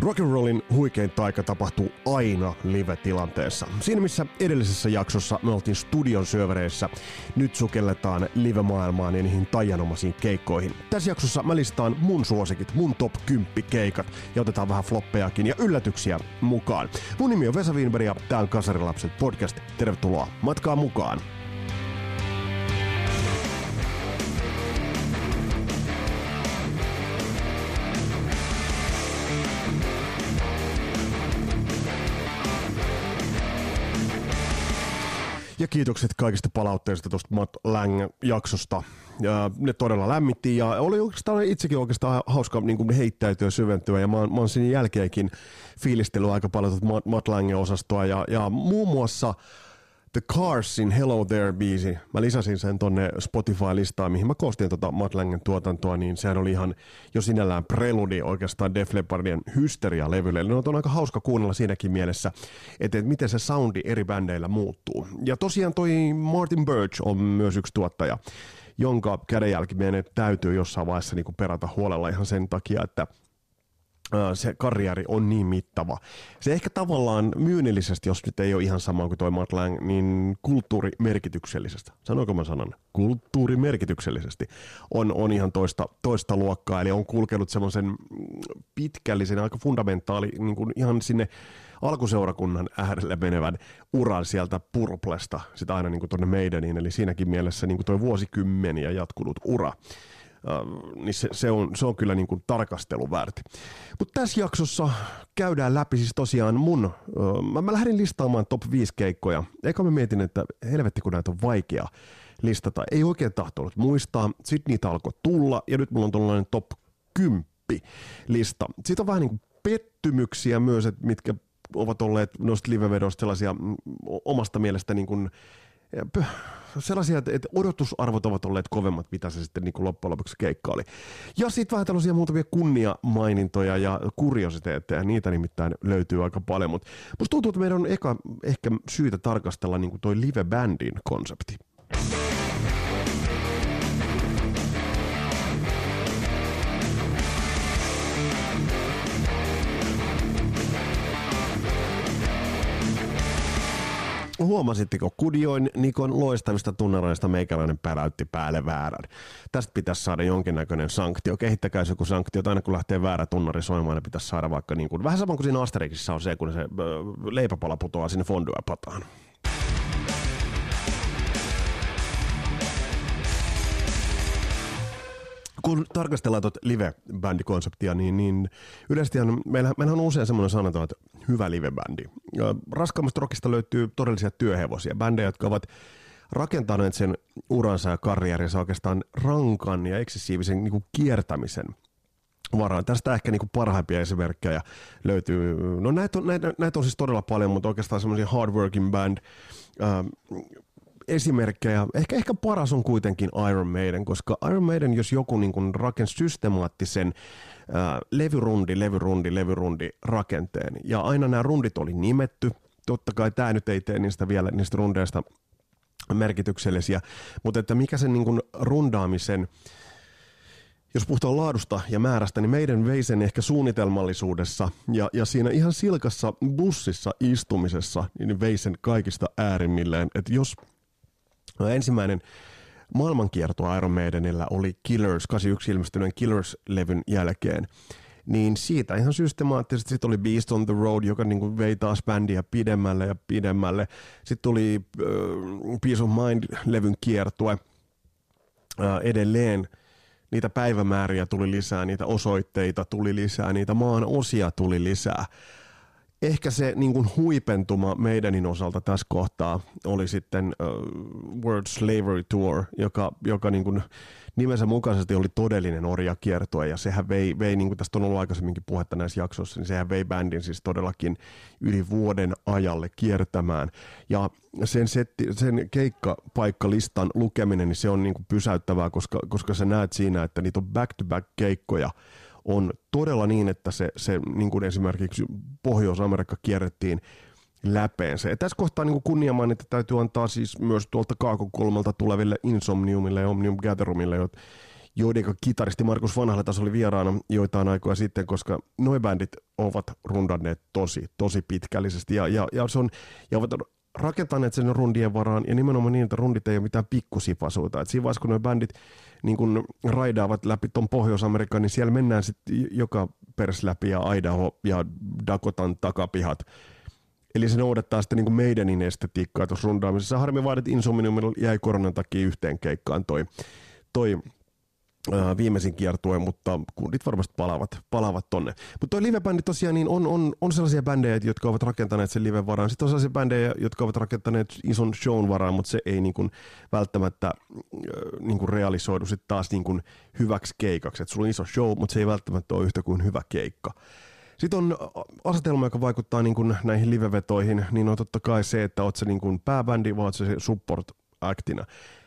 Rock'n'rollin huikein taika tapahtuu aina live-tilanteessa. Siinä missä edellisessä jaksossa me oltiin studion syövereissä, nyt sukelletaan live-maailmaan ja niihin taianomaisiin keikkoihin. Tässä jaksossa mä listaan mun suosikit, mun top 10 keikat ja otetaan vähän floppejakin ja yllätyksiä mukaan. Mun nimi on Vesa Wienberg ja tää on Kasarilapset podcast. Tervetuloa matkaan mukaan! Kiitokset kaikista palautteista tuosta Matt Lang-jaksosta. Ja ne todella lämmitti ja oli oikeastaan itsekin oikeastaan hauska niin kuin heittäytyä syventyä ja mä mä oon sen jälkeenkin fiilistellyt aika paljon tuota Matt Lang-osastoa ja, ja muun muassa The Carsin Hello There-biisi, mä lisäsin sen tonne Spotify-listaan, mihin mä koostin tota Matt Langen tuotantoa, niin sehän oli ihan jo sinällään preludi oikeastaan Def Leppardien Hysteria-levylle. Eli no, on aika hauska kuunnella siinäkin mielessä, että, että miten se soundi eri bändeillä muuttuu. Ja tosiaan toi Martin Birch on myös yksi tuottaja, jonka kädenjälki meidän täytyy jossain vaiheessa niin perata huolella ihan sen takia, että se karrieri on niin mittava. Se ehkä tavallaan myynnillisesti, jos nyt ei ole ihan sama kuin toi Matt Lang, niin kulttuurimerkityksellisestä, sanoiko mä sanan, kulttuurimerkityksellisesti, on, on ihan toista, toista luokkaa. Eli on kulkenut semmoisen pitkällisen, aika fundamentaali, niin kuin ihan sinne alkuseurakunnan äärelle menevän uran sieltä Purplesta, sitä aina niin kuin tuonne meidäniin. Eli siinäkin mielessä niin kuin toi vuosikymmeniä jatkunut ura. Äh, niin se, se, on, se on kyllä niin kuin tarkastelun väärti. Mutta tässä jaksossa käydään läpi siis tosiaan mun, äh, mä, mä lähdin listaamaan top 5 keikkoja, eikä mä mietin, että helvetti kun näitä on vaikea listata, ei oikein tahtonut muistaa, sitten niitä alkoi tulla ja nyt mulla on tuollainen top 10 lista. Siitä on vähän niin kuin pettymyksiä myös, että mitkä ovat olleet noista livevedoista sellaisia mm, omasta mielestä niin kuin, sellaisia, että odotusarvot ovat olleet kovemmat, mitä se sitten niin kuin loppujen lopuksi keikka oli. Ja sitten vähän tällaisia muutamia kunniamainintoja ja kuriositeetteja, niitä nimittäin löytyy aika paljon, mutta musta tuntuu, että meidän on eka, ehkä syytä tarkastella niin kuin toi live-bändin konsepti. Huomasitteko, Kudioin Nikon loistavista tunnareista meikäläinen päräytti päälle väärän. Tästä pitäisi saada jonkinnäköinen sanktio. Kehittäkää joku sanktio, aina kun lähtee väärä tunnari soimaan, niin pitäisi saada vaikka niin kuin, vähän sama kuin siinä Asterixissa on se, kun se leipäpala putoaa sinne fondue-pataan. Kun tarkastellaan tuota live-bändikonseptia, niin, niin yleisesti meillä, meillä on usein semmoinen sanonta, että hyvä live-bändi. Raskaammasta rockista löytyy todellisia työhevosia, bändejä, jotka ovat rakentaneet sen uransa ja karrierinsa oikeastaan rankan ja eksessiivisen niin kuin kiertämisen varaan. Tästä ehkä niin kuin parhaimpia esimerkkejä löytyy. No näitä on, näitä, näitä on siis todella paljon, mutta oikeastaan semmoisia hardworking band, esimerkkejä. Ehkä, ehkä paras on kuitenkin Iron Maiden, koska Iron Maiden, jos joku niin kuin rakensi systemaattisen ää, levyrundi, levyrundi, levyrundi rakenteen, ja aina nämä rundit oli nimetty, totta kai tämä nyt ei tee niistä vielä niistä rundeista merkityksellisiä, mutta että mikä sen niin kuin rundaamisen jos puhutaan laadusta ja määrästä, niin meidän vei sen ehkä suunnitelmallisuudessa ja, ja siinä ihan silkassa bussissa istumisessa, niin vei sen kaikista äärimmilleen. Että jos No, ensimmäinen maailmankierto Iron Maidenillä oli Killers, 81 ilmestyneen Killers-levyn jälkeen. Niin siitä ihan systemaattisesti sitten oli Beast on the Road, joka niin vei taas bändiä pidemmälle ja pidemmälle. Sitten tuli äh, Peace of Mind-levyn kiertue äh, edelleen. Niitä päivämääriä tuli lisää, niitä osoitteita tuli lisää, niitä maan osia tuli lisää ehkä se niin kuin huipentuma meidänin osalta tässä kohtaa oli sitten uh, World Slavery Tour, joka, joka niin kuin nimensä mukaisesti oli todellinen orjakiertue. Ja sehän vei, vei niin kuin tästä on ollut aikaisemminkin puhetta näissä jaksoissa, niin sehän vei bändin siis todellakin yli vuoden ajalle kiertämään. Ja sen, setti, sen keikkapaikkalistan lukeminen, niin se on niin kuin pysäyttävää, koska, koska sä näet siinä, että niitä on back-to-back keikkoja on todella niin, että se, se niin kuin esimerkiksi Pohjois-Amerikka kierrettiin läpeensä. Ja tässä kohtaa niin kunniamaininta täytyy antaa siis myös tuolta Kaakokulmalta tuleville Insomniumille ja Omnium Gatherumille, joiden kitaristi Markus Vanhalle taas oli vieraana joitain aikoja sitten, koska noi bändit ovat rundanneet tosi, tosi pitkällisesti ja, ja, ja, se on, ja ovat rakentaneet sen rundien varaan ja nimenomaan niin, että rundit ei ole mitään pikkusipasuita. Et siinä vaiheessa, kun nuo bändit niin kun raidaavat läpi tuon Pohjois-Amerikan, niin siellä mennään sitten joka pers läpi ja Idaho ja Dakotan takapihat. Eli se noudattaa sitten niin meidänin estetiikkaa tuossa rundaamisessa. Harmi vaan, että Insomniumilla jäi koronan takia yhteen keikkaan toi, toi viimeisin kiertue, mutta kundit varmasti palaavat, palaavat tonne. Mutta toi livebändi tosiaan niin on, on, on sellaisia bändejä, jotka ovat rakentaneet sen liven varaan. Sitten on sellaisia bändejä, jotka ovat rakentaneet ison shown varaan, mutta se ei niin kuin välttämättä niin kuin realisoidu sitten taas niin kuin hyväksi keikaksi. Et sulla on iso show, mutta se ei välttämättä ole yhtä kuin hyvä keikka. Sitten on asetelma, joka vaikuttaa niin kuin näihin livevetoihin, niin on totta kai se, että oot se niin kuin pääbändi, vai se support actina.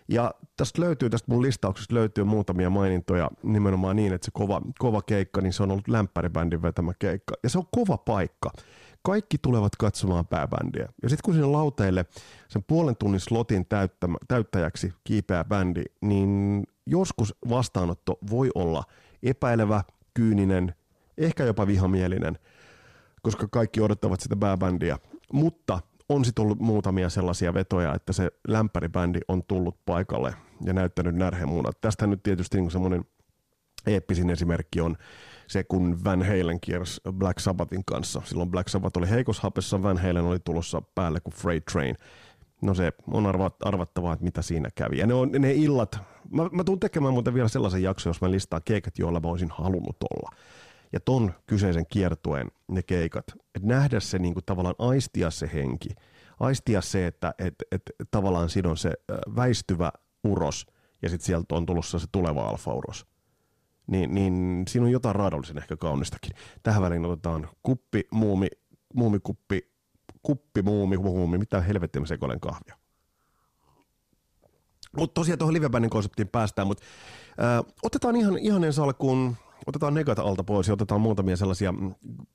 Ja tästä löytyy, tästä mun listauksesta löytyy muutamia mainintoja nimenomaan niin, että se kova, kova keikka, niin se on ollut lämpäribändin vetämä keikka. Ja se on kova paikka. Kaikki tulevat katsomaan pääbändiä. Ja sitten kun sinne lauteille sen puolen tunnin slotin täyttämä, täyttäjäksi kiipeää bändi, niin joskus vastaanotto voi olla epäilevä, kyyninen, ehkä jopa vihamielinen, koska kaikki odottavat sitä pääbändiä. Mutta on sitten ollut muutamia sellaisia vetoja, että se lämpäribändi on tullut paikalle ja näyttänyt närhemunat. Tästä nyt tietysti niin semmoinen eeppisin esimerkki on se, kun Van Halen kiersi Black Sabbathin kanssa. Silloin Black Sabbath oli heikoshapessa, Van Halen oli tulossa päälle kuin Freight Train. No se on arvattavaa, että mitä siinä kävi. Ja ne, on, ne illat, mä, mä tuun tekemään muuten vielä sellaisen jakson, jos mä listaan keikat, joilla mä olisin halunnut olla ja ton kyseisen kiertueen ne keikat, että nähdä se niin kuin tavallaan aistia se henki, aistia se, että et, et, tavallaan siinä on se väistyvä uros ja sitten sieltä on tulossa se tuleva alfa-uros. Niin, niin siinä on jotain raadollisen ehkä kaunistakin. Tähän väliin otetaan kuppi, muumi, muumikuppi, kuppi, muumi, muumi, mitä helvettiä mä sekoilen kahvia. Mutta tosiaan tuohon livebändin konseptiin päästään, mutta otetaan ihan, ihan ensi alkuun otetaan negat alta pois ja otetaan muutamia sellaisia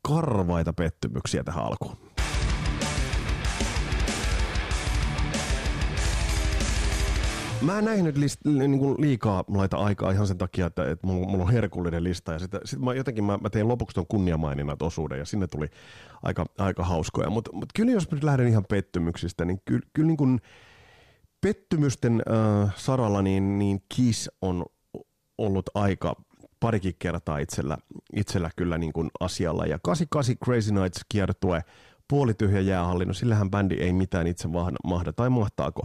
karvaita pettymyksiä tähän alkuun. Mä en näihin nyt list, niin kuin liikaa laita aikaa ihan sen takia, että, että mulla, on herkullinen lista. Ja sitten sit mä jotenkin mä, mä tein lopuksi tuon kunniamaininnat osuuden ja sinne tuli aika, aika hauskoja. Mutta mut kyllä jos nyt lähden ihan pettymyksistä, niin kyllä, kyllä niin kuin pettymysten äh, saralla niin, niin Kiss on ollut aika parikin kertaa itsellä, itsellä kyllä niin kuin asialla. Ja 88 Crazy Nights kiertue, puolityhjä jäähalli, no sillähän bändi ei mitään itse mahda, tai mahtaako.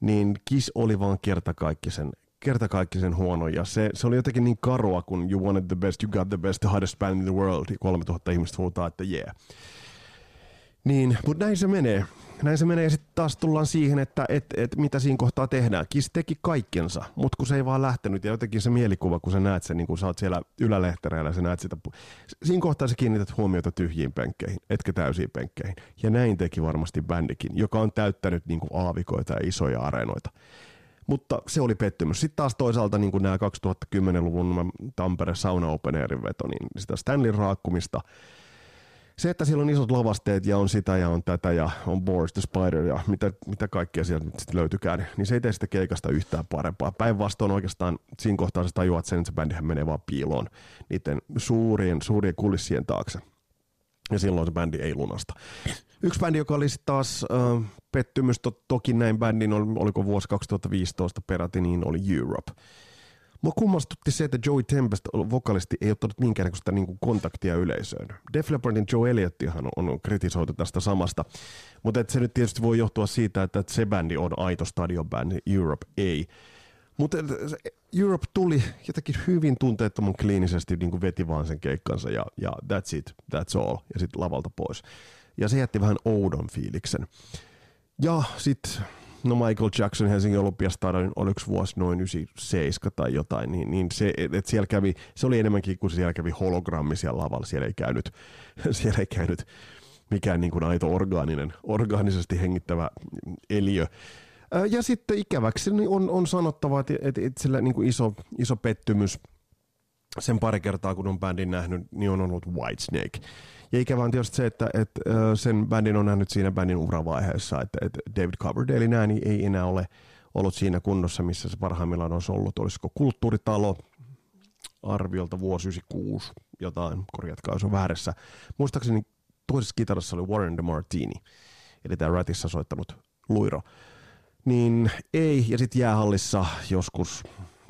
Niin Kiss oli vaan kertakaikkisen, kertakaikkisen huono, ja se, se oli jotenkin niin karua, kun you wanted the best, you got the best, the hottest band in the world, 3000 ihmistä huutaa, että yeah. Niin, mutta näin se menee näin se menee. Ja sitten taas tullaan siihen, että et, et, mitä siinä kohtaa tehdään. Kiss teki kaikkensa, mutta kun se ei vaan lähtenyt. Ja jotenkin se mielikuva, kun sä näet sen, niin kun sä oot siellä ylälehtereillä, sä näet sitä. Siinä kohtaa sä kiinnität huomiota tyhjiin penkkeihin, etkä täysiin penkkeihin. Ja näin teki varmasti bändikin, joka on täyttänyt niin kuin aavikoita ja isoja areenoita. Mutta se oli pettymys. Sitten taas toisaalta niin kuin nämä 2010-luvun Tampere Sauna Open veto, niin sitä Stanley raakkumista – se, että siellä on isot lavasteet ja on sitä ja on tätä ja on Boris the Spider ja mitä, mitä kaikkea sieltä nyt sitten löytykään, niin se ei tee sitä keikasta yhtään parempaa. Päinvastoin oikeastaan siinä kohtaa sä tajuat sen, että se bändihän menee vaan piiloon niiden suurien, suurien kulissien taakse. Ja silloin se bändi ei lunasta. Yksi bändi, joka oli taas äh, pettymys, to, toki näin bändin, oliko vuosi 2015 peräti, niin oli Europe. Mua kummastutti se, että Joey Tempest vokalisti ei ottanut minkäännäköistä niin kuin kontaktia yleisöön. Def Leppardin Joe Elliotthan on, on kritisoitu tästä samasta, mutta se nyt tietysti voi johtua siitä, että se bändi on aito stadionbändi, Europe ei. Mutta Europe tuli jotenkin hyvin tunteettoman kliinisesti, niin kuin veti vaan sen keikkansa ja, ja that's it, that's all, ja sitten lavalta pois. Ja se jätti vähän oudon fiiliksen. Ja sitten no Michael Jackson Helsingin Olympiastadion yksi vuosi noin 97 tai jotain, niin, niin se, et siellä kävi, se oli enemmänkin kuin siellä kävi hologrammi siellä lavalla, siellä ei käynyt, siellä ei käynyt mikään niin kuin aito orgaaninen, orgaanisesti hengittävä eliö. Ja sitten ikäväksi niin on, on sanottava, että, että sillä niin kuin iso, iso pettymys sen pari kertaa, kun on bändin nähnyt, niin on ollut Whitesnake. Ja ikävä on tietysti se, että, että sen bändin on nähnyt siinä bändin uravaiheessa, että, että David Coverdalein ääni ei enää ole ollut siinä kunnossa, missä se parhaimmillaan olisi ollut. Olisiko kulttuuritalo, arviolta vuosi 96, jotain, korjatkaa jos on väärässä. Muistaakseni toisessa kitarassa oli Warren de Martini, eli tämä Ratissa soittanut luiro. Niin ei, ja sitten jäähallissa joskus,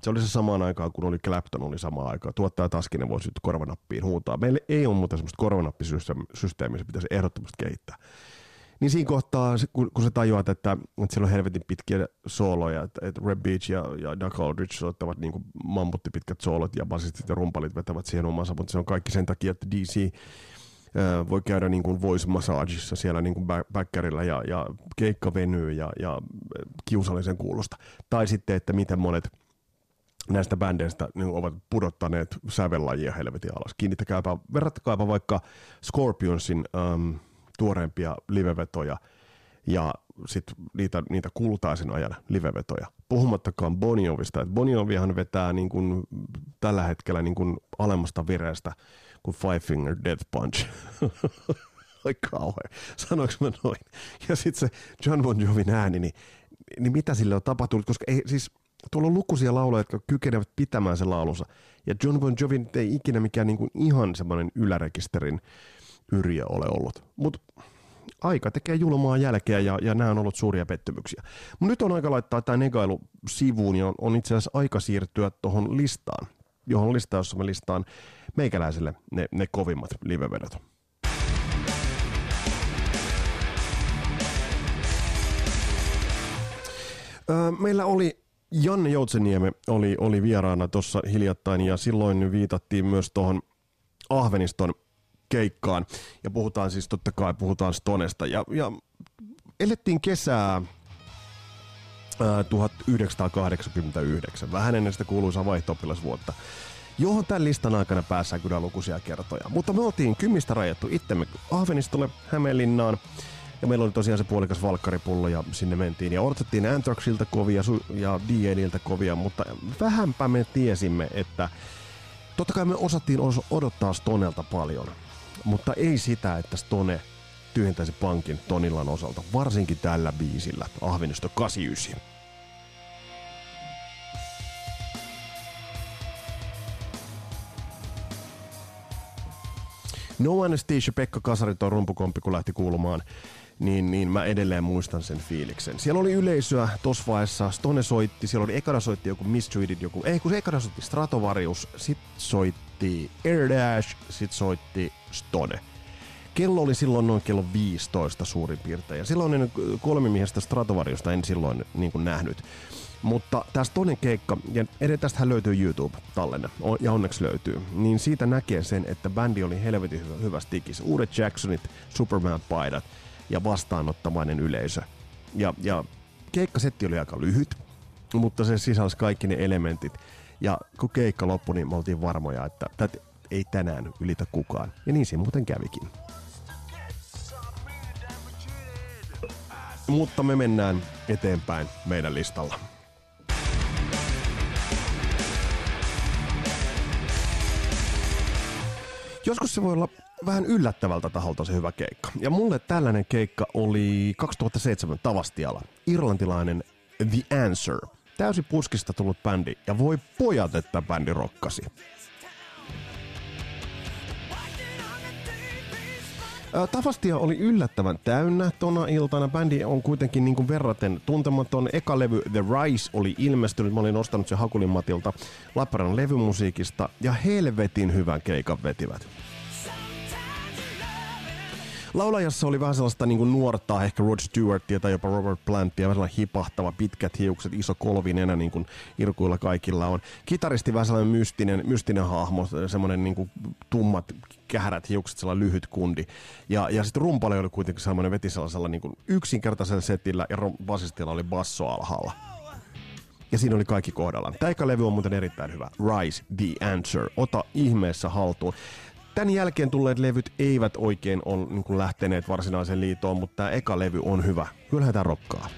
se oli se samaan aikaan, kun oli Clapton, oli samaan aikaan. Tuottaja Taskinen voisi nyt korvanappiin huutaa. Meillä ei ole muuten semmoista korvanappisysteemiä, se pitäisi ehdottomasti kehittää. Niin siinä kohtaa, kun, kun sä tajuat, että, että siellä on helvetin pitkiä sooloja, että, että Red Beach ja, ja Doug Aldrich soittavat niin mammutti pitkät soolot ja basistit ja rumpalit vetävät siihen omansa, mutta se on kaikki sen takia, että DC voi käydä niin kuin voice massageissa siellä niin kuin backerilla ja, ja keikka venyy ja, ja kiusallisen kuulosta. Tai sitten, että miten monet näistä bändeistä niin ovat pudottaneet sävellajia helvetin alas. Kiinnittäkääpä, verrattakaapa vaikka Scorpionsin um, tuoreempia livevetoja ja sitten niitä, niitä kultaisen ajan livevetoja. Puhumattakaan Boniovista. Boniovihan vetää niin kuin, tällä hetkellä niin kuin alemmasta vireestä kuin Five Finger Death Punch. Ai kauhean. Sanoinko mä noin? Ja sitten se John Bon Jovin ääni, niin, niin mitä sille on tapahtunut? Koska ei, siis tuolla on lukuisia lauluja, jotka kykenevät pitämään sen laulunsa. Ja John Bon Jovin ei ikinä mikään niin kuin ihan semmoinen ylärekisterin yriä ole ollut. Mutta aika tekee julmaa jälkeä ja, ja nämä on ollut suuria pettymyksiä. Mut nyt on aika laittaa tämä negailu sivuun ja on, on itse asiassa aika siirtyä tuohon listaan, johon listaan, jossa mä listaan meikäläiselle ne, ne kovimmat livevedot. Öö, meillä oli Janne Joutseniemi oli, oli vieraana tuossa hiljattain ja silloin viitattiin myös tuohon Ahveniston keikkaan. Ja puhutaan siis totta kai, puhutaan Stonesta. Ja, ja elettiin kesää 1989, vähän ennen sitä kuuluisaa vaihto johon tämän listan aikana päässään kyllä lukuisia kertoja. Mutta me oltiin kymistä rajattu itsemme Ahvenistolle, Hämeenlinnaan, ja meillä oli tosiaan se puolikas valkkaripullo ja sinne mentiin. Ja odotettiin Anthraxilta kovia ja DNiltä kovia, mutta vähänpä me tiesimme, että totta kai me osattiin odottaa Stonelta paljon mutta ei sitä, että Stone tyhjentäisi pankin Tonilan osalta, varsinkin tällä biisillä, Ahvenisto 89. No Anesthesia, Pekka Kasari, tuo rumpukompi, kun lähti kuulumaan, niin, niin mä edelleen muistan sen fiiliksen. Siellä oli yleisöä tuossa vaiheessa, Stone soitti, siellä oli ekana soitti joku Mistreated, joku, ei kun se ekana soitti Stratovarius, sit soitti Air Dash, sit soitti Stone. Kello oli silloin noin kello 15 suurin piirtein. Ja silloin kolmimiehestä Stratovariosta en silloin niin kuin nähnyt. Mutta tästä toinen keikka, ja tästähän löytyy YouTube-tallenne, ja onneksi löytyy, niin siitä näkee sen, että bändi oli helvetin hyvä, hyvä stikis. Uudet Jacksonit, Superman-paidat ja vastaanottamainen yleisö. Ja, ja keikkasetti oli aika lyhyt, mutta se sisälsi kaikki ne elementit. Ja kun keikka loppui, niin me oltiin varmoja, että tätä ei tänään ylitä kukaan. Ja niin se muuten kävikin. Mutta me mennään eteenpäin meidän listalla. Joskus se voi olla vähän yllättävältä taholta se hyvä keikka. Ja mulle tällainen keikka oli 2007 Tavastialla. Irlantilainen The Answer. Täysin puskista tullut bändi. Ja voi pojat, että bändi rokkasi. Tavastia oli yllättävän täynnä tona iltana. Bändi on kuitenkin niin kuin verraten tuntematon. Eka levy The Rise oli ilmestynyt. Mä olin ostanut sen Hakulin Matilta levymusiikista. Ja helvetin hyvän keikan vetivät. Laulajassa oli vähän sellaista niin kuin nuorta, ehkä Rod Stewartia tai jopa Robert Plantia, vähän sellainen hipahtava, pitkät hiukset, iso kolvinenä niin kuin irkuilla kaikilla on. Kitaristi vähän sellainen mystinen, mystinen hahmo, semmoinen niin kuin tummat kähärät hiukset, sellainen lyhyt kundi. Ja, ja sitten rumpale oli kuitenkin sellainen, veti sellaisella niin kuin yksinkertaisella setillä ja basistilla oli basso alhaalla. Ja siinä oli kaikki kohdallaan. Tämä levy on muuten erittäin hyvä. Rise the Answer. Ota ihmeessä haltuun tämän jälkeen tulleet levyt eivät oikein ole niin lähteneet varsinaiseen liitoon, mutta tämä eka levy on hyvä. Kyllähän tämä rokkaa.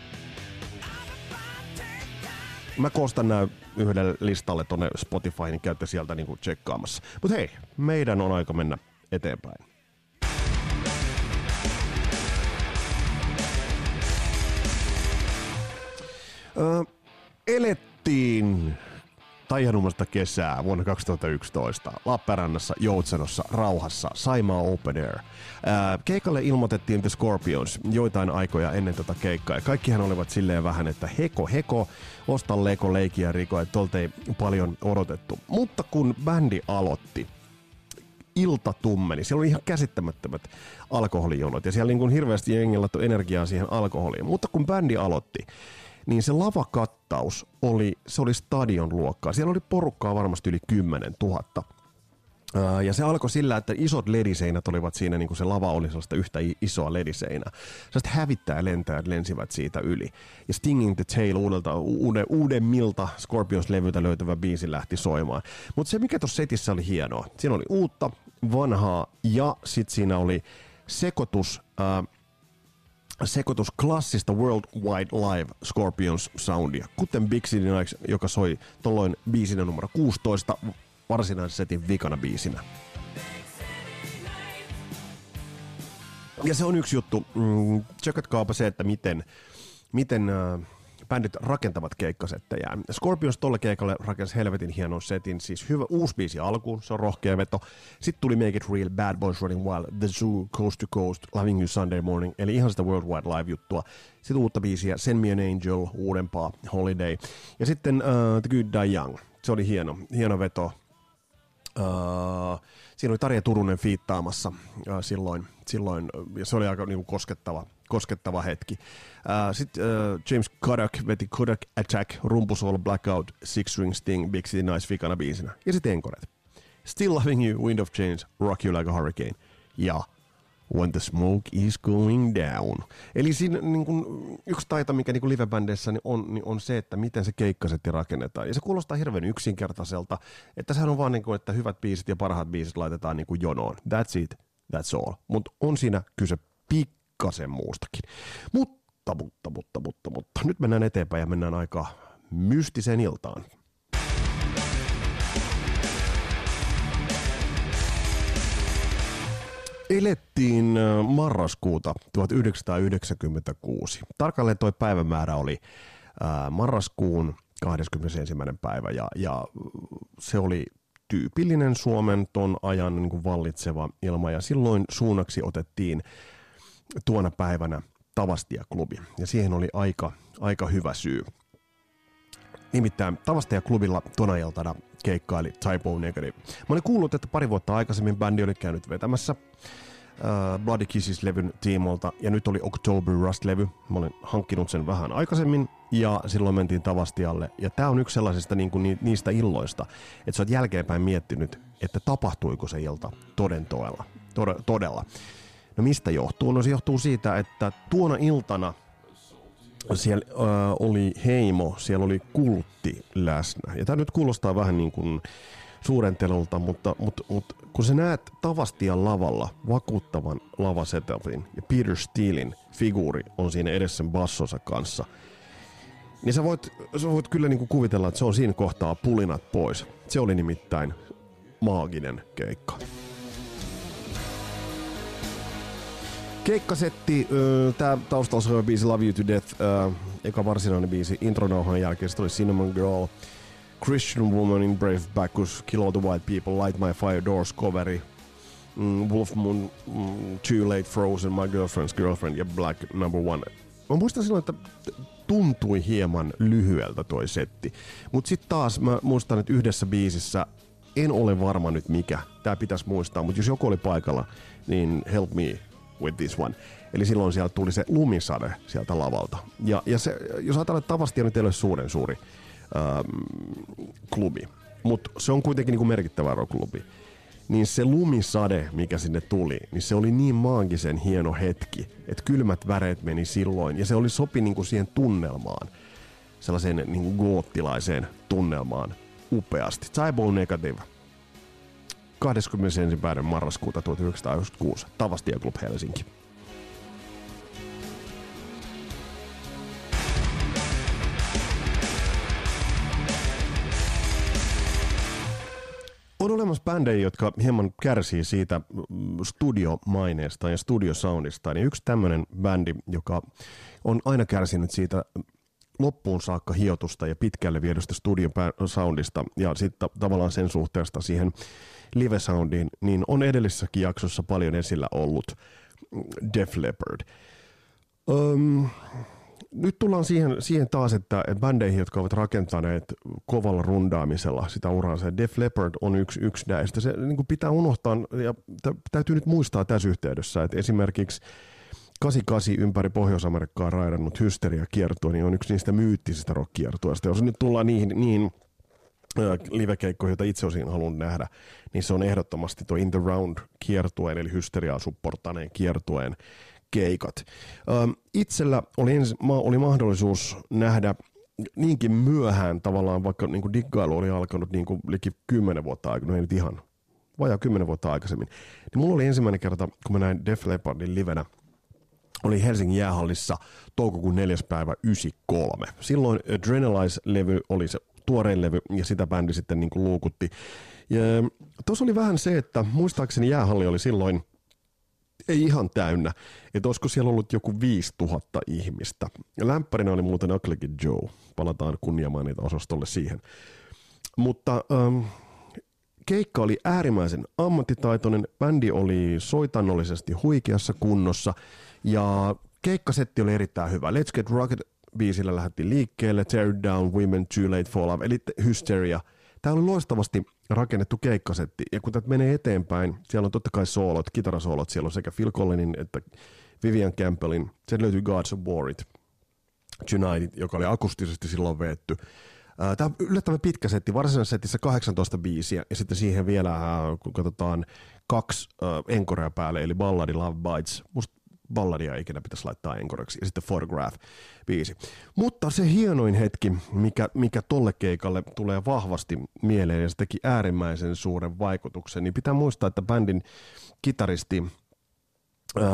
Mä koostan nämä yhdelle listalle tonne Spotify, niin käytte sieltä niin kuin tsekkaamassa. Mutta hei, meidän on aika mennä eteenpäin. Öö, elettiin taianumasta kesää vuonna 2011 Lappeenrannassa, Joutsenossa, Rauhassa, Saimaa Open Air. Ää, keikalle ilmoitettiin The Scorpions joitain aikoja ennen tätä keikkaa ja kaikkihan olivat silleen vähän, että heko heko, osta leko, leikiä riko, että tolta ei paljon odotettu. Mutta kun bändi aloitti, ilta tummeni. Siellä oli ihan käsittämättömät alkoholijonot ja siellä niin kuin hirveästi jengillä energiaa siihen alkoholiin. Mutta kun bändi aloitti, niin se lavakattaus oli, se oli stadion luokkaa. Siellä oli porukkaa varmasti yli 10 000. Ja se alkoi sillä, että isot lediseinät olivat siinä, niin kuin se lava oli sellaista yhtä isoa lediseinää. Sellaiset hävittää lentäjät lensivät siitä yli. Ja Stinging the Tail uudelta, uuden, uudemmilta Scorpions-levyltä löytyvä biisi lähti soimaan. Mutta se, mikä tuossa setissä oli hienoa, siinä oli uutta, vanhaa ja sitten siinä oli sekoitus... Äh, sekoitus klassista Worldwide Live Scorpions soundia, kuten Big City Nights, joka soi tolloin biisinä numero 16 varsinaisen setin vikana biisinä. Ja se on yksi juttu. Mm, tsekatkaapa se, että miten, miten äh, bändit rakentavat keikkasettejä. Scorpions tolle keikalle rakensi helvetin hienon setin, siis hyvä uusi biisi alkuun, se on rohkea veto. Sitten tuli Make It Real, Bad Boys Running Wild, The Zoo, Coast to Coast, Loving You Sunday Morning, eli ihan sitä Worldwide Live-juttua. Sitten uutta biisiä, Send Me an Angel, uudempaa, Holiday. Ja sitten uh, The Good Die Young, se oli hieno, hieno veto. Uh, siinä oli Tarja Turunen fiittaamassa uh, silloin, silloin, ja se oli aika niin koskettava, koskettava hetki. Uh, Sitten uh, James Kodak veti Kodak Attack, Rumpusol, Blackout, Six String Sting, Big City Nice Fikana biisinä. Ja sitten enkoret. Still Loving You, Wind of Change, Rock You Like a Hurricane. Ja When the Smoke is Going Down. Eli siinä niin kun, yksi taito, mikä niin livebändeissä niin on, niin on se, että miten se keikkasetti rakennetaan. Ja se kuulostaa hirveän yksinkertaiselta, että sehän on vaan niin kuin, että hyvät biisit ja parhaat biisit laitetaan niin kuin jonoon. That's it, that's all. Mutta on siinä kyse pikkasen muustakin. Mutta, mutta, mutta, mutta, mutta. Nyt mennään eteenpäin ja mennään aika mystiseen iltaan. Elettiin marraskuuta 1996. Tarkalleen tuo päivämäärä oli marraskuun 21. päivä ja, ja se oli tyypillinen Suomen ton ajan niin kuin vallitseva ilma ja silloin suunnaksi otettiin tuona päivänä Tavastia-klubi ja siihen oli aika, aika hyvä syy. Nimittäin Tavastia-klubilla tuona iltana keikkaili Typo Negative. Mä olin kuullut, että pari vuotta aikaisemmin bändi oli käynyt vetämässä uh, Bloody Kisses-levyn tiimolta, ja nyt oli October Rust-levy. Mä olin hankkinut sen vähän aikaisemmin, ja silloin mentiin Tavastialle. Ja tää on yksi sellaisista niin kuin niistä illoista, että sä oot jälkeenpäin miettinyt, että tapahtuiko se ilta toden toella. Tod- todella. No mistä johtuu? No se johtuu siitä, että tuona iltana siellä äh, oli heimo, siellä oli kultti läsnä. Ja tämä nyt kuulostaa vähän niin kuin suurentelulta, mutta, mutta, mutta kun sä näet Tavastian lavalla vakuuttavan lavasetupin ja Peter Steelin figuuri on siinä edessä bassonsa kanssa, niin sä voit, sä voit kyllä niin kuin kuvitella, että se on siinä kohtaa pulinat pois. Se oli nimittäin maaginen keikka. Keikkasetti, tää taustalla se biisi Love You To Death, eka varsinainen biisi intronauhan jälkeen, se oli Cinnamon Girl, Christian Woman in Brave Bacchus, Kill All The White People, Light My Fire, Doors coveri, mm, Wolf Moon, mm, Too Late Frozen, My Girlfriend's Girlfriend ja Black Number One. Mä muistan silloin, että tuntui hieman lyhyeltä toi setti. Mut sit taas mä muistan, että yhdessä biisissä en ole varma nyt mikä. Tää pitäisi muistaa, mutta jos joku oli paikalla, niin help me with this one. Eli silloin sieltä tuli se lumisade sieltä lavalta. Ja, ja se, jos ajatellaan, että Tavastia nyt ei ole suuren suuri ähm, klubi, mutta se on kuitenkin niin merkittävä rockklubi, niin se lumisade, mikä sinne tuli, niin se oli niin maagisen hieno hetki, että kylmät väreet meni silloin, ja se oli sopi niin kuin siihen tunnelmaan, sellaiseen niin kuin goottilaiseen tunnelmaan upeasti. Cybo Negative. 21. marraskuuta 1996, Tavastia Club Helsinki. On olemassa bändejä, jotka hieman kärsii siitä studiomaineesta ja studiosoundista. Ja yksi tämmöinen bändi, joka on aina kärsinyt siitä loppuun saakka hiotusta ja pitkälle viedystä studion soundista ja sitten tavallaan sen suhteesta siihen live-soundiin, niin on edellisessäkin jaksossa paljon esillä ollut Def Leppard. Um, nyt tullaan siihen, siihen taas, että bändeihin, jotka ovat rakentaneet kovalla rundaamisella sitä uraansa, Def Leppard on yksi, yksi näistä. Se niin pitää unohtaa, ja täytyy nyt muistaa tässä yhteydessä, että esimerkiksi 88 ympäri Pohjois-Amerikkaa raidannut hysteria kiertue, niin on yksi niistä myyttisistä rock Jos nyt tullaan niihin, niihin livekeikkoihin, joita itse olisin halunnut nähdä, niin se on ehdottomasti tuo In the Round kiertueen, eli hysteriaa supportaneen kiertueen keikat. Itsellä oli, ens, oli mahdollisuus nähdä niinkin myöhään tavallaan, vaikka niin kuin diggailu oli alkanut niin kuin liki kymmenen vuotta aikaisemmin, no ei nyt ihan, vajaa kymmenen vuotta aikaisemmin, niin mulla oli ensimmäinen kerta, kun mä näin Def Leppardin livenä, oli Helsingin jäähallissa toukokuun 4. päivä 93. Silloin Adrenalize-levy oli se tuorein levy ja sitä bändi sitten niin kuin luukutti. Ja tuossa oli vähän se, että muistaakseni jäähalli oli silloin ei ihan täynnä, että olisiko siellä ollut joku 5000 ihmistä. Ja lämpärinä oli muuten Ugly Joe. Palataan niitä osastolle siihen. Mutta ähm, keikka oli äärimmäisen ammattitaitoinen, bändi oli soitannollisesti huikeassa kunnossa ja keikkasetti oli erittäin hyvä. Let's Get Rocket biisillä lähti liikkeelle, Tear Down, Women, Too Late for Love, eli Hysteria. Tämä oli loistavasti rakennettu keikkasetti, ja kun tätä menee eteenpäin, siellä on totta kai soolot, kitarasoolot, siellä on sekä Phil Collinin että Vivian Campbellin, se löytyy Gods of Warit, United, joka oli akustisesti silloin veetty. Tämä on yllättävän pitkä setti, varsinaisessa setissä 18 biisiä, ja sitten siihen vielä, kun katsotaan, kaksi enkorea päälle, eli balladi Love Bites. Musta balladia ikinä pitäisi laittaa enkoreksi, ja sitten Photograph biisi. Mutta se hienoin hetki, mikä, mikä tolle keikalle tulee vahvasti mieleen, ja se teki äärimmäisen suuren vaikutuksen, niin pitää muistaa, että bändin kitaristi äh,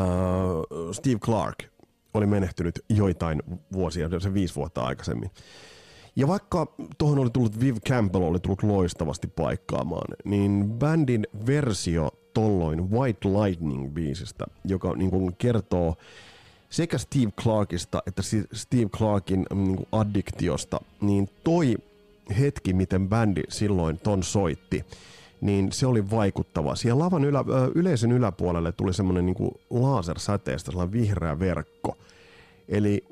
Steve Clark oli menehtynyt joitain vuosia, se viisi vuotta aikaisemmin. Ja vaikka tuohon oli tullut Viv Campbell, oli tullut loistavasti paikkaamaan, niin bändin versio tolloin White Lightning-biisistä, joka niin kuin kertoo sekä Steve Clarkista että Steve Clarkin mm, niin kuin addiktiosta, niin toi hetki, miten bändi silloin ton soitti, niin se oli vaikuttava. Siellä lavan ylä, yleisön yläpuolelle tuli semmoinen niin lasersäteestä, sellainen vihreä verkko. Eli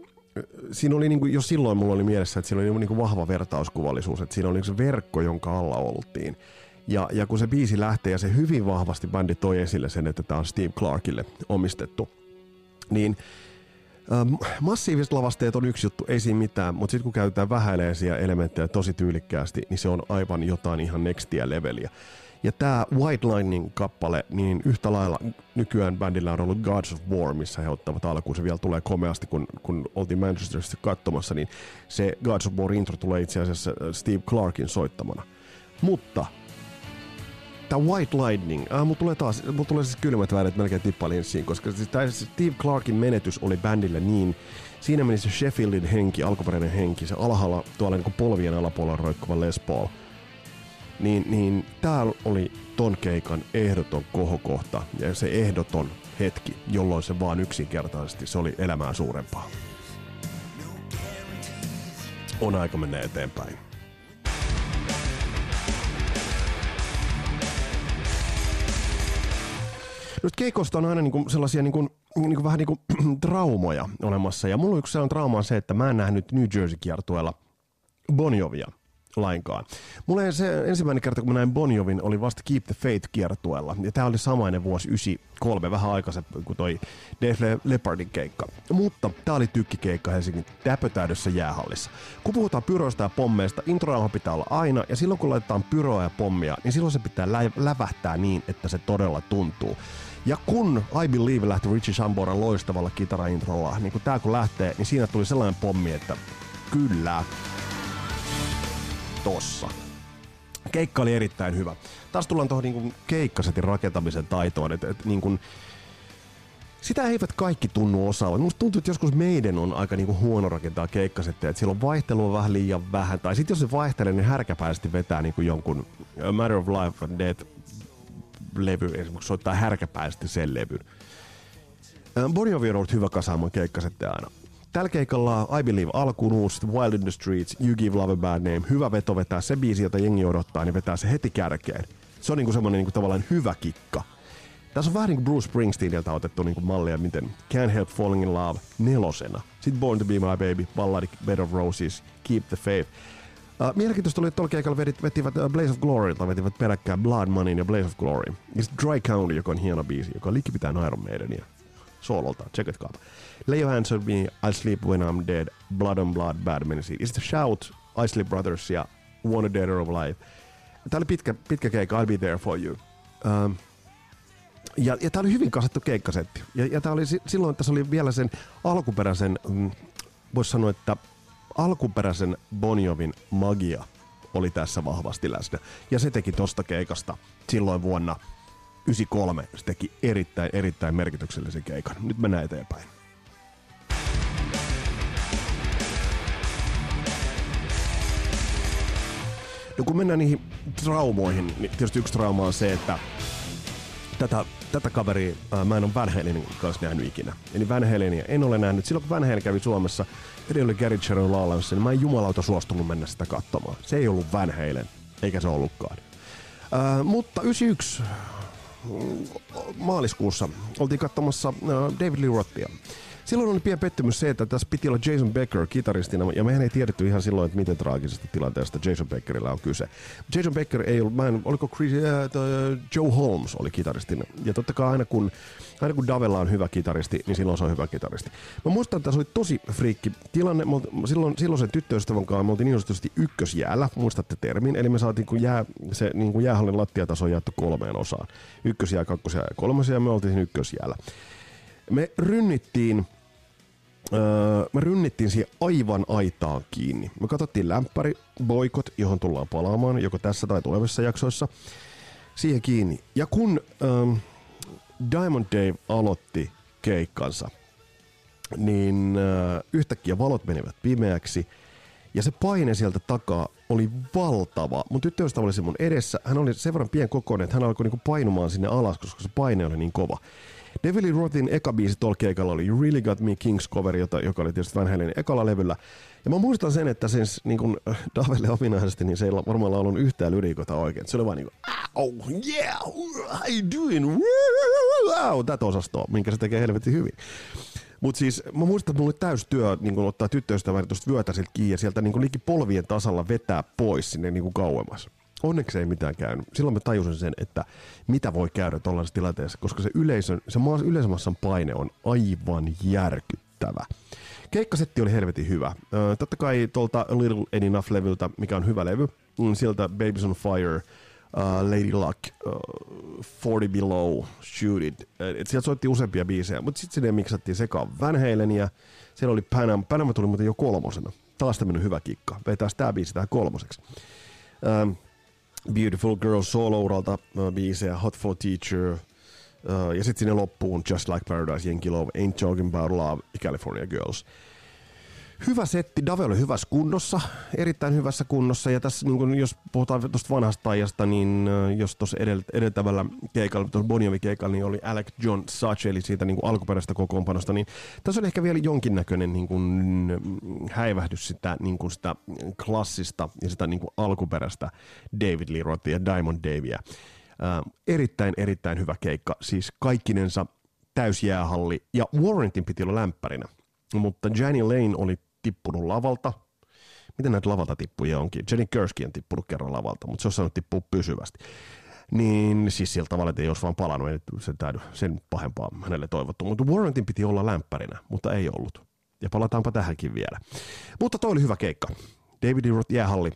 siinä oli, niin kuin, jo silloin mulla oli mielessä, että siinä oli niin kuin vahva vertauskuvallisuus, että siinä oli se verkko, jonka alla oltiin. Ja, ja kun se biisi lähtee ja se hyvin vahvasti bändi toi esille sen, että tämä on Steve Clarkille omistettu, niin ähm, massiiviset lavasteet on yksi juttu, ei siinä mitään, mutta sitten kun käytetään vähäileisiä elementtejä tosi tyylikkäästi, niin se on aivan jotain ihan nextia leveliä. Ja tämä White Lightning-kappale, niin yhtä lailla nykyään bändillä on ollut Gods of War, missä he ottavat alkuun. Se vielä tulee komeasti, kun, kun oltiin Manchesterissa katsomassa, niin se Gods of War intro tulee itse asiassa Steve Clarkin soittamana. Mutta tämä White Lightning, äh, mulla tulee taas, mulla tulee siis kylmät väärät melkein tippalinssiin, koska siis tämä Steve Clarkin menetys oli bändille niin, siinä meni se Sheffieldin henki, alkuperäinen henki, se alhaalla tuolla niin polvien alapuolella roikkuva Les Paul. Niin, niin tää oli ton keikan ehdoton kohokohta ja se ehdoton hetki, jolloin se vaan yksinkertaisesti se oli elämää suurempaa. On aika mennä eteenpäin. Nyt keikosta on aina niinku sellaisia niinku, niinku vähän niinku traumoja olemassa. Ja mulla yksi sellainen trauma on se, että mä en nähnyt New Jersey-kiertueella Bonjovia lainkaan. Mulla ei se ensimmäinen kerta, kun mä näin Bonjovin, oli vasta Keep the Faith kiertueella. Ja tää oli samainen vuosi 93, vähän aikaisemmin kuin toi Dave Leppardin keikka. Mutta tää oli tykkikeikka Helsingin täpötäydessä jäähallissa. Kun puhutaan pyroista ja pommeista, introilma pitää olla aina, ja silloin kun laitetaan pyroa ja pommia, niin silloin se pitää lä- lävähtää niin, että se todella tuntuu. Ja kun I Believe lähti Richie Samboran loistavalla kitaraintrolla, niin kun tää kun lähtee, niin siinä tuli sellainen pommi, että kyllä, tossa. Keikka oli erittäin hyvä. Taas tullaan tuohon niin keikkasetin rakentamisen taitoon, että, että niin kuin, sitä eivät kaikki tunnu osaavan. Musta tuntuu, että joskus meidän on aika niinku huono rakentaa keikkasetteja, että silloin vaihtelua vähän liian vähän. Tai sitten jos se vaihtelee, niin härkäpäisesti vetää niinku jonkun A Matter of Life and Death levy, esimerkiksi soittaa härkäpäisesti sen levyn. Bon Jovi on ollut hyvä kasaamaan keikkasetteja aina. tällä keikalla I Believe alkuun uusi, Wild in the Streets, You Give Love a Bad Name, hyvä veto vetää se biisi, jota jengi odottaa, niin vetää se heti kärkeen. Se on niinku semmoinen niinku tavallaan hyvä kikka. Tässä on vähän niin kuin Bruce Springsteenilta otettu niin kuin mallia, miten Can't Help Falling in Love nelosena. Sitten Born to Be My Baby, Balladi, Bed of Roses, Keep the Faith. Uh, mielenkiintoista oli, että tuolla keikalla vetit, vetivät uh, Blaze of Glorylta, vetivät peräkkään Blood Money ja Blaze of Glory. Ja sitten Dry County, joka on hieno biisi, joka likipitään Iron Maidenia soololta, tsekatkaa. Lay your hands on me, I'll sleep when I'm dead, Blood on Blood, Bad Medicine. Ja sitten Shout, Isley Brothers ja Wanna Dead of Life. Tämä oli pitkä, pitkä keikka, I'll be there for you. Um, ja, ja tämä oli hyvin kasattu keikkasetti. Ja, ja tämä oli silloin, tässä oli vielä sen alkuperäisen, mm, voisi sanoa, että alkuperäisen Bonjovin magia oli tässä vahvasti läsnä. Ja se teki tosta keikasta silloin vuonna 93. Se teki erittäin, erittäin merkityksellisen keikan. Nyt mennään eteenpäin. No kun mennään niihin traumoihin, niin tietysti yksi trauma on se, että tätä, tätä kaveria ää, mä en ole Van Halenin kanssa nähnyt ikinä. Eli Van Halenia en ole nähnyt. Silloin kun Van Halen kävi Suomessa, eli oli Gary Cherry laulamassa, niin mä en jumalauta suostunut mennä sitä katsomaan. Se ei ollut Van Halen, eikä se ollutkaan. Ää, mutta 91 maaliskuussa oltiin katsomassa David Lee Rothia. Silloin oli pieni pettymys se, että tässä piti olla Jason Becker kitaristina, ja mehän ei tiedetty ihan silloin, että miten traagisesta tilanteesta Jason Beckerillä on kyse. Jason Becker ei ollut, mä en, oliko Chris, äh, Joe Holmes oli kitaristina, ja totta kai aina kun, aina kun Davella on hyvä kitaristi, niin silloin se on hyvä kitaristi. Mä muistan, että se oli tosi friikki tilanne, silloin, silloin sen tyttöystävän kanssa me oltiin niin sanotusti ykkösjäällä, muistatte termin, eli me saatiin kun jää, se niin kuin jäähallin lattiataso jaettu kolmeen osaan. Ykkösjää, kakkosjää ja kolmosjää, me oltiin siinä ykkösjäällä. Me rynnittiin Öö, me rynnittiin siihen aivan aitaan kiinni. Me katsottiin lämpäri, boikot, johon tullaan palaamaan, joko tässä tai tulevissa jaksoissa, siihen kiinni. Ja kun öö, Diamond Dave aloitti keikkansa, niin öö, yhtäkkiä valot menivät pimeäksi, ja se paine sieltä takaa oli valtava. Mun tyttöystävä oli se mun edessä. Hän oli sen verran pienkokoinen, että hän alkoi niinku painumaan sinne alas, koska se paine oli niin kova. Devil Rothin eka biisi tuolla oli You Really Got Me Kings cover, jota, joka oli tietysti Van Halen ekalla levyllä. Ja mä muistan sen, että sen niin kun äh, Davelle ominaisesti, niin se ei varmaan laulun yhtään lyrikota oikein. Se oli vaan niin kuin, oh yeah, how you doing? Wow, tätä osastoa, minkä se tekee helvetin hyvin. Mutta siis mä muistan, että mulla oli täys työ niin kun ottaa tyttöystäväni tuosta vyötä sieltä kiinni ja sieltä niin liki polvien tasalla vetää pois sinne niin kauemmas. Onneksi ei mitään käynyt. Silloin mä tajusin sen, että mitä voi käydä tuollaisessa tilanteessa, koska se, yleisön, se yleisömassan paine on aivan järkyttävä. Keikkasetti oli helvetin hyvä. Totta kai tuolta Little Enough-levyltä, mikä on hyvä levy, mm, sieltä Babies on Fire, uh, Lady Luck, uh, 40 Below, Shoot It. Et sieltä soitti useampia biisejä, mutta sitten sinne miksattiin sekaan Van ja Siellä oli Panama, Panama tuli muuten jo kolmosena. Taas tämmönen hyvä kikka. Vetää tämä biisi tähän kolmoseksi. Um, Beautiful Girl solo-uralta biisejä, Hot for Teacher, uh, ja sitten sinne loppuun Just Like Paradise, Yankee Love, Ain't Talking About Love California Girls. Hyvä setti, Dave oli hyvässä kunnossa, erittäin hyvässä kunnossa, ja tässä niin kun, jos puhutaan tuosta vanhasta ajasta, niin uh, jos tuossa edeltävällä keikalla, tuossa Bonjovi keikalla, niin oli Alec John Such, eli siitä niin alkuperäisestä kokoonpanosta, niin tässä oli ehkä vielä jonkinnäköinen niin kun, häivähdys sitä, niin kun sitä klassista ja sitä niin alkuperäistä David Lee Rothia ja Diamond Davia. Uh, erittäin, erittäin hyvä keikka, siis kaikkinensa täysjäähalli, ja Warrantin piti olla lämpärinä. Mutta Jenny Lane oli tippunut lavalta. Miten näitä lavalta tippuja onkin? Jenny Kersky on tippunut kerran lavalta, mutta se on saanut tippua pysyvästi. Niin siis sillä tavalla, että ei olisi vaan palannut, ei se täydy sen pahempaa hänelle toivottu. Mutta Warrantin piti olla lämpärinä, mutta ei ollut. Ja palataanpa tähänkin vielä. Mutta toi oli hyvä keikka. David Roth jäähalli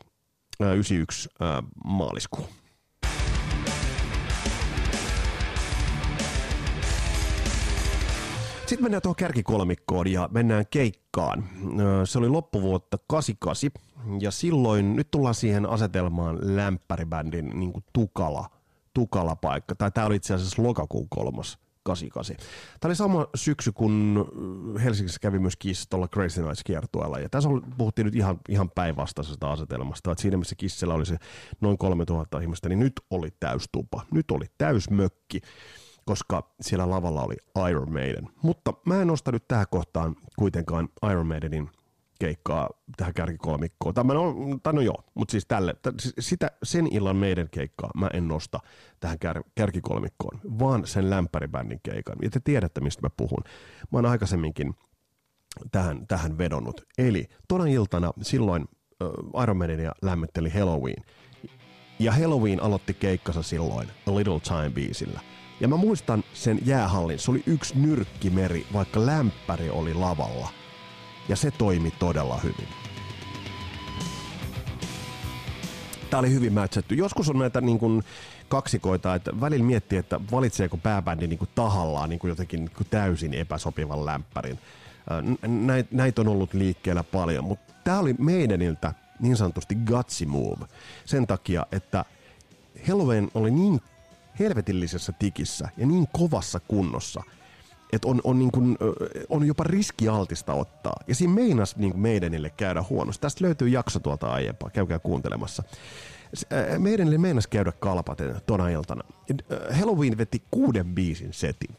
91 äh, maaliskuu. Sitten mennään tuohon kärkikolmikkoon ja mennään keikkaan. Se oli loppuvuotta 88 ja silloin nyt tullaan siihen asetelmaan lämpäribändin niin kuin tukala, tukala paikka. Tai tämä oli itse asiassa lokakuun kolmas 88. Tämä oli sama syksy, kun Helsingissä kävi myös Kiss tuolla Crazy Nights kiertueella. Ja tässä puhuttiin nyt ihan, ihan päinvastaisesta asetelmasta. Että siinä missä Kissellä oli se noin 3000 ihmistä, niin nyt oli täys tupa. Nyt oli täys mökki. Koska siellä lavalla oli Iron Maiden. Mutta mä en nosta nyt tähän kohtaan kuitenkaan Iron Maidenin keikkaa tähän kärkikolmikkoon. Tai no, tai no joo, mutta siis tälle, sitä, sen illan meidän keikkaa mä en nosta tähän kär, kärkikolmikkoon, vaan sen lämpäribändin keikan. Ja te tiedätte, mistä mä puhun. Mä oon aikaisemminkin tähän, tähän vedonnut. Eli tuona iltana silloin äh, Iron ja lämmitteli Halloween. Ja Halloween aloitti keikkansa silloin A Little Time-biisillä. Ja mä muistan sen jäähallin, se oli yksi nyrkkimeri, vaikka lämpäri oli lavalla – ja se toimi todella hyvin. Tämä oli hyvin matchattu. Joskus on näitä niin kuin, kaksikoita, että välillä miettii, että valitseeko pääbändi niin kuin tahallaan niin kuin jotenkin niin kuin täysin epäsopivan lämpärin. Näitä näit on ollut liikkeellä paljon, mutta tämä oli meidäniltä niin sanotusti gutsy move. Sen takia, että Halloween oli niin helvetillisessä tikissä ja niin kovassa kunnossa – että on, on, niin kuin, on jopa riskialtista ottaa. Ja siinä meinas niin meidänille käydä huonosti. Tästä löytyy jakso tuolta aiempaa, käykää kuuntelemassa. Meidänille meinas käydä kalpaten tona iltana. Halloween veti kuuden biisin setin.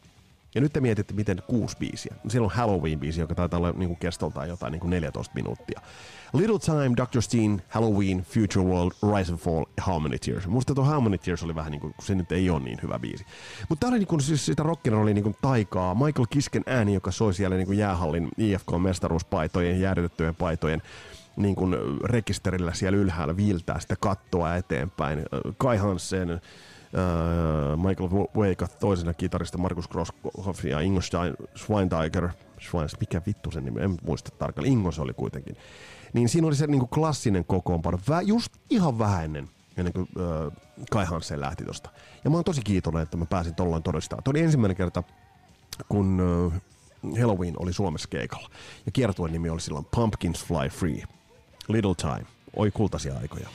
Ja nyt te mietitte, miten kuusi biisiä. Siellä on Halloween-biisi, joka taitaa olla niin kuin kestoltaan jotain niin kuin 14 minuuttia. Little Time, Dr. Steen, Halloween, Future World, Rise and Fall Many Tears. Musta tuo How Many Tears oli vähän niin kuin, se nyt ei ole niin hyvä biisi. Mutta tää oli niin kuin, siis sitä rock'n'rollia niin kuin taikaa. Michael Kisken ääni, joka soi siellä niin kuin jäähallin IFK-mestaruuspaitojen, jäädytettyjen paitojen niin kuin rekisterillä siellä ylhäällä viiltää sitä kattoa eteenpäin. Kai Hansen, uh, Michael Wake, toisena kitarista Markus Grosshoff ja Ingo Schweinsteiger. Schweins, mikä vittu sen nimi, en muista tarkalleen. Ingo se oli kuitenkin. Niin siinä oli se niin kuin klassinen kokoonpano, Vä, just ihan vähän ennen, ennen kuin äh, Kai Hansen lähti tosta. Ja mä oon tosi kiitollinen, että mä pääsin tolloin todistamaan. Tuo oli ensimmäinen kerta, kun äh, Halloween oli Suomessa keikalla. Ja kiertueen nimi oli silloin Pumpkins Fly Free. Little Time. Oi kultaisia aikoja.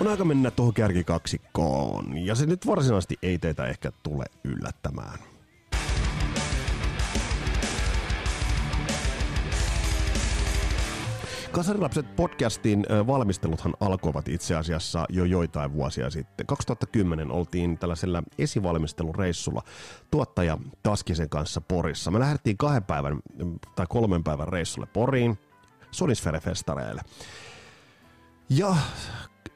On aika mennä tuohon kärkikaksikkoon, ja se nyt varsinaisesti ei teitä ehkä tule yllättämään. Kasarilapset podcastin valmisteluthan alkoivat itse asiassa jo joitain vuosia sitten. 2010 oltiin tällaisella esivalmistelureissulla tuottaja Taskisen kanssa Porissa. Me lähdettiin kahden päivän tai kolmen päivän reissulle Poriin Sonisfere-festareille. Ja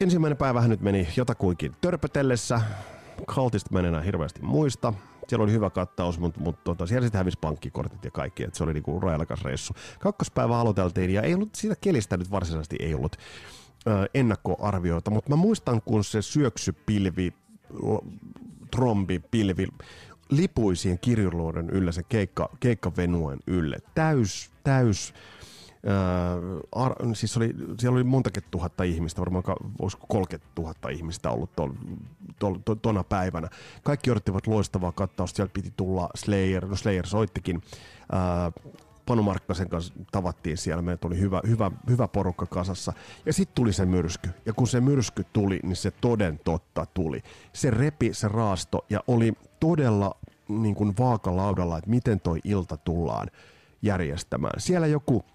ensimmäinen päivähän nyt meni jotakuinkin törpötellessä. Kaltista mä en enää hirveästi muista siellä oli hyvä kattaus, mutta, mutta tota, siellä sitten hävisi pankkikortit ja kaikki, että se oli niinku rajalakas reissu. Kakkospäivä aloiteltiin ja ei ollut siitä kelistä nyt varsinaisesti ei ollut ö, ennakkoarvioita, mutta mä muistan, kun se syöksypilvi, trombi, pilvi lipui siihen kirjuluoden yllä, sen keikka, keikkavenuen ylle. Täys, täys ar, siis oli, siellä oli montakin tuhatta ihmistä, varmaan olisiko 30 000 ihmistä ollut tol, tol, tol, tona päivänä. Kaikki odottivat loistavaa kattausta, siellä piti tulla Slayer, no Slayer soittikin. Öö, Panu Markkasen kanssa tavattiin siellä, meillä tuli hyvä, hyvä, hyvä porukka kasassa. Ja sitten tuli se myrsky. Ja kun se myrsky tuli, niin se toden totta tuli. Se repi, se raasto ja oli todella niin kuin vaakalaudalla, että miten toi ilta tullaan järjestämään. Siellä joku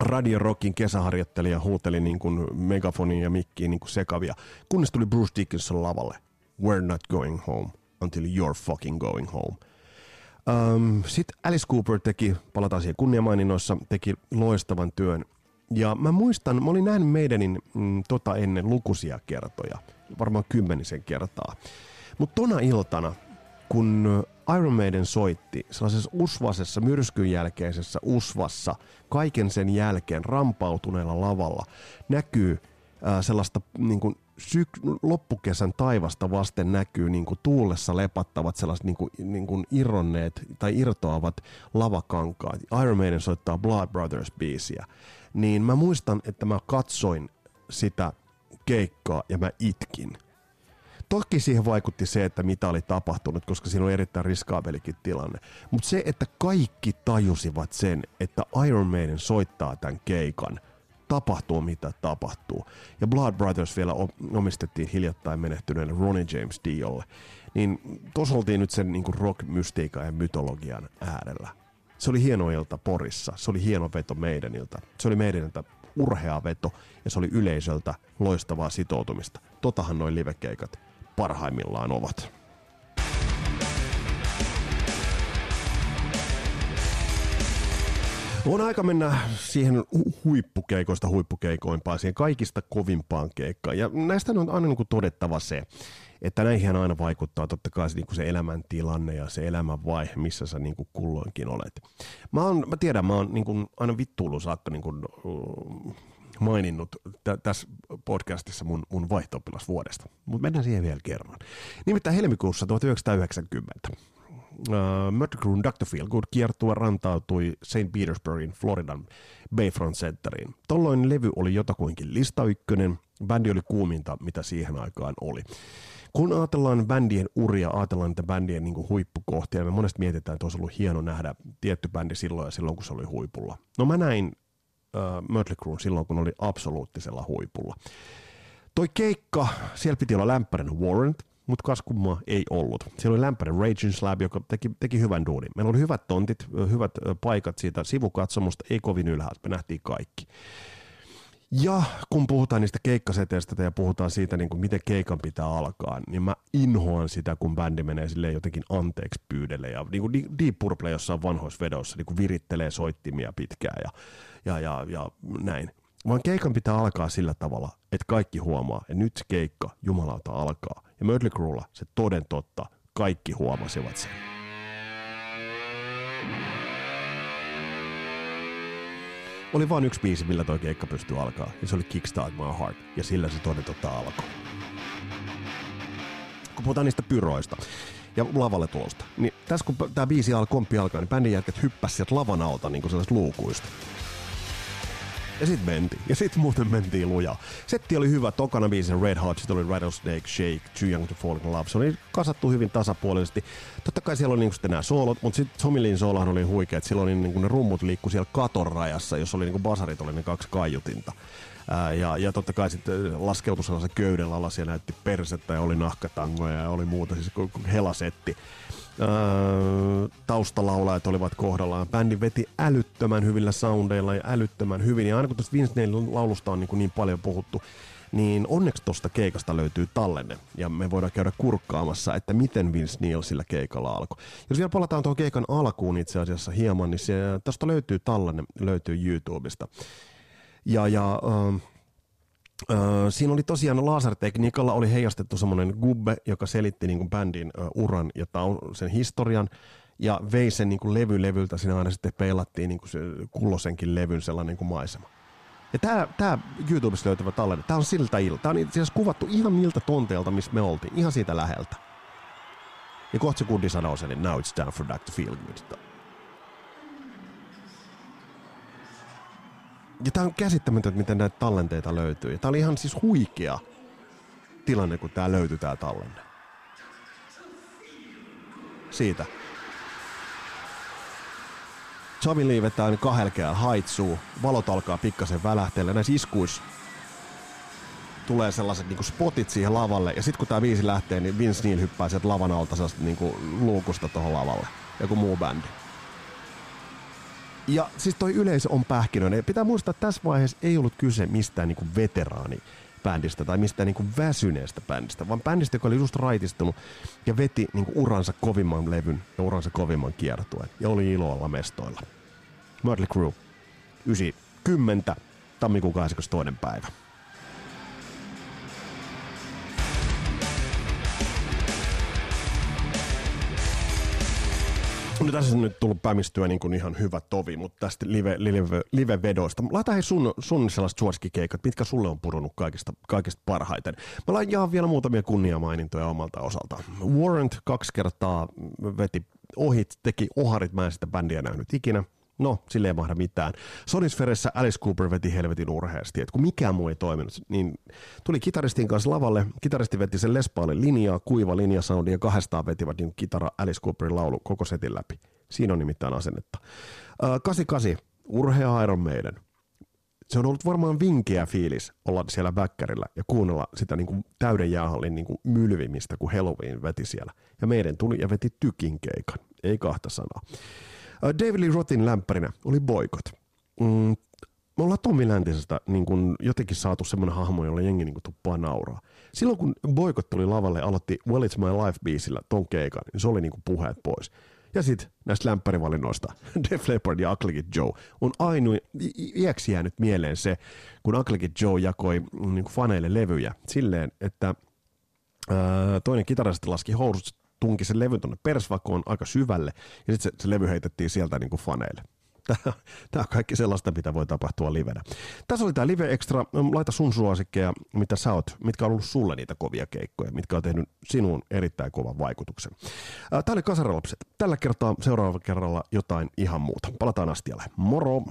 Radio Rockin kesäharjoittelija huuteli niin kuin megafoniin ja mikkiin niin kuin sekavia, kunnes tuli Bruce Dickinson lavalle. We're not going home until you're fucking going home. Um, Sitten Alice Cooper teki, palataan siihen kunniamaininnoissa, teki loistavan työn. Ja mä muistan, mä olin nähnyt meidänin mm, tota ennen lukuisia kertoja, varmaan kymmenisen kertaa. Mutta tona iltana, kun Iron Maiden soitti sellaisessa usvasessa, myrskyn jälkeisessä usvassa, kaiken sen jälkeen rampautuneella lavalla, näkyy ää, sellaista niin kuin, syk- loppukesän taivasta vasten näkyy niin kuin tuulessa lepattavat sellaiset niin kuin, niin kuin irronneet tai irtoavat lavakankaat. Iron Maiden soittaa Blood Brothers-biisiä. Niin mä muistan, että mä katsoin sitä keikkaa ja mä itkin – Toki siihen vaikutti se, että mitä oli tapahtunut, koska siinä oli erittäin riskaabelikin tilanne. Mutta se, että kaikki tajusivat sen, että Iron Maiden soittaa tämän keikan, tapahtuu mitä tapahtuu. Ja Blood Brothers vielä omistettiin hiljattain menehtyneelle Ronnie James Diolle. Niin tuossa oltiin nyt sen niin rock-mystiikan ja mytologian äärellä. Se oli hieno ilta Porissa, se oli hieno veto meidäniltä. Se oli meidäniltä urhea veto ja se oli yleisöltä loistavaa sitoutumista. Totahan noin livekeikat parhaimmillaan ovat. On aika mennä siihen huippukeikoista huippukeikoimpaan, siihen kaikista kovimpaan keikkaan. Ja näistä on aina niin kuin todettava se, että näihin aina vaikuttaa totta kai se, niin kuin se elämäntilanne ja se elämänvaihe, missä sä niin kuin kulloinkin olet. Mä, on, mä tiedän, mä oon niin aina vittuullut saakka niin kuin, maininnut t- tässä podcastissa mun, mun vaihto vuodesta, mutta mennään siihen vielä kerran. Nimittäin helmikuussa 1990 uh, Mötley Dr. Feelgood kiertue rantautui St. Petersburgin Floridan Bayfront Centeriin. Tolloin levy oli jotakuinkin lista ykkönen, bändi oli kuuminta, mitä siihen aikaan oli. Kun ajatellaan bändien uria, ajatellaan niitä bändien niin huippukohtia, me monesti mietitään, että olisi ollut hieno nähdä tietty bändi silloin ja silloin, kun se oli huipulla. No mä näin uh, Mötley Crue silloin, kun oli absoluuttisella huipulla. Toi keikka, siellä piti olla lämpärin Warrant, mutta kas kummaa ei ollut. Siellä oli lämpärin Raging Slab, joka teki, teki hyvän duunin. Meillä oli hyvät tontit, hyvät paikat siitä sivukatsomusta, ei kovin ylhäältä, me nähtiin kaikki. Ja kun puhutaan niistä keikkaseteistä ja puhutaan siitä, niin kuin miten keikan pitää alkaa, niin mä inhoan sitä, kun bändi menee silleen jotenkin anteeksi pyydelle. Ja niin kuin Deep Purple jossain vanhoissa vedoissa niin kuin virittelee soittimia pitkään ja, ja, ja, ja näin. Vaan keikan pitää alkaa sillä tavalla, että kaikki huomaa, että nyt se keikka jumalauta alkaa. Ja Mötley Cruella se toden totta, kaikki huomasivat sen. Oli vain yksi biisi, millä toi keikka pystyi alkaa, ja se oli Kickstart My Heart, ja sillä se toden totta alkoi. Kun puhutaan niistä pyroista ja lavalle tulosta, niin tässä kun tämä biisi alkoi, komppi alkaa, niin bändin jälkeen hyppäsi sieltä lavan alta niin kuin luukuista. Ja sit mentiin. Ja sit muuten mentiin lujaa. Setti oli hyvä. Tokana biisin Red Hot, sit oli Rattlesnake, Shake, Too Young to Fall in Love. Se oli kasattu hyvin tasapuolisesti. Totta kai siellä oli niinku sitten nämä soolot, mutta sitten Tommy Lin soolahan oli huikea, silloin niinku ne rummut liikkui siellä katon rajassa, jos oli niinku basarit, oli ne kaksi kaiutinta. Ää, ja, ja totta kai sitten laskeutui sellaisen köyden alas ja näytti persettä ja oli nahkatangoja ja oli muuta, siis helasetti. Öö, taustalaulajat olivat kohdallaan. Bändi veti älyttömän hyvillä soundeilla ja älyttömän hyvin. Ja aina kun tästä Vince Neilin laulusta on niin, niin paljon puhuttu, niin onneksi tuosta keikasta löytyy tallenne. Ja me voidaan käydä kurkkaamassa, että miten Vince Neil sillä keikalla alkoi. Jos vielä palataan tuon keikan alkuun itse asiassa hieman, niin tästä löytyy tallenne, löytyy YouTubesta. Ja, ja äh, Öö, siinä oli tosiaan lasertekniikalla oli heijastettu semmoinen gubbe, joka selitti niin kuin bändin ö, uran ja taun, sen historian ja vei sen niin kuin levy levyltä, siinä aina sitten peilattiin niin kuin se kullosenkin levyn sellainen niin kuin maisema. Ja tämä, tämä YouTubesta löytyvä tallenne, tämä on siltä ilta. Tämä on itse asiassa kuvattu ihan niiltä tonteilta, missä me oltiin, ihan siitä läheltä. Ja kohta se kundi sanoo sen, niin now it's time for that to feel good. Ja tämä on käsittämätöntä, miten näitä tallenteita löytyy. Ja tämä oli ihan siis huikea tilanne, kun tämä löytyi tämä tallenne. Siitä. Chavi liivetään kahdelkeään haitsuu, valot alkaa pikkasen välähtellä. Näissä iskuissa tulee sellaiset niinku spotit siihen lavalle, ja sitten kun tämä viisi lähtee, niin Vince Neil hyppää sieltä lavan alta niinku luukusta tuohon lavalle. Joku muu bändi. Ja siis toi yleisö on pähkinöinen. Pitää muistaa, että tässä vaiheessa ei ollut kyse mistään niinku veteraani bändistä tai mistään niinku väsyneestä bändistä, vaan bändistä, joka oli just raitistunut ja veti niinku uransa kovimman levyn ja uransa kovimman kiertuen ja oli iloalla mestoilla. Mötley Crue, 90, tammikuun 22. päivä. No tässä on nyt tullut pämistyä niin kuin ihan hyvä tovi, mutta tästä live, live, live-vedoista. Laita hei sun, sun sellaiset suosikkikeikat, mitkä sulle on pudonnut kaikista, kaikista parhaiten. Mä laitan jaa vielä muutamia kunniamainintoja omalta osalta. Warrant kaksi kertaa veti ohit, teki oharit, mä en sitä bändiä nähnyt ikinä. No, sille ei mahda mitään. Sonisferessä Alice Cooper veti helvetin urheasti, että kun mikään muu ei toiminut, niin tuli kitaristin kanssa lavalle, kitaristi veti sen Lespaalin linjaa, kuiva linjasoundi ja kahdestaan vetivät niin kitara Alice Cooperin laulu koko setin läpi. Siinä on nimittäin asennetta. Uh, 88, urhea Iron Maiden. Se on ollut varmaan vinkeä fiilis olla siellä väkkärillä ja kuunnella sitä niin kuin täyden jäähallin niin kuin mylvimistä, kun Halloween veti siellä. Ja meidän tuli ja veti tykin keikan, ei kahta sanaa. David Lee Rothin lämpärinä oli Boykot. Mm, me ollaan Tommi Läntisestä niin kun jotenkin saatu semmoinen hahmo, jolla jengi niin tuppaa nauraa. Silloin kun Boykot tuli lavalle ja aloitti Well It's My Life biisillä ton keikan, niin se oli niin puheet pois. Ja sitten näistä lämpärivalinnoista, Def Leppard ja Ugly Joe on ainoa, iäksi jäänyt mieleen se, kun Ugly Joe jakoi mm, niin faneille levyjä silleen, että ää, toinen kitaristi laski housut, tunki sen levyn tuonne persvakoon aika syvälle, ja sitten se, se levy heitettiin sieltä niin kuin faneille. Tämä on kaikki sellaista, mitä voi tapahtua livenä. Tässä oli tämä Live Extra. Laita sun suosikkeja, mitä sä oot, mitkä on ollut sulle niitä kovia keikkoja, mitkä on tehnyt sinuun erittäin kovan vaikutuksen. Tämä oli Kasaralapset. Tällä kertaa seuraavalla kerralla jotain ihan muuta. Palataan astialle. Moro!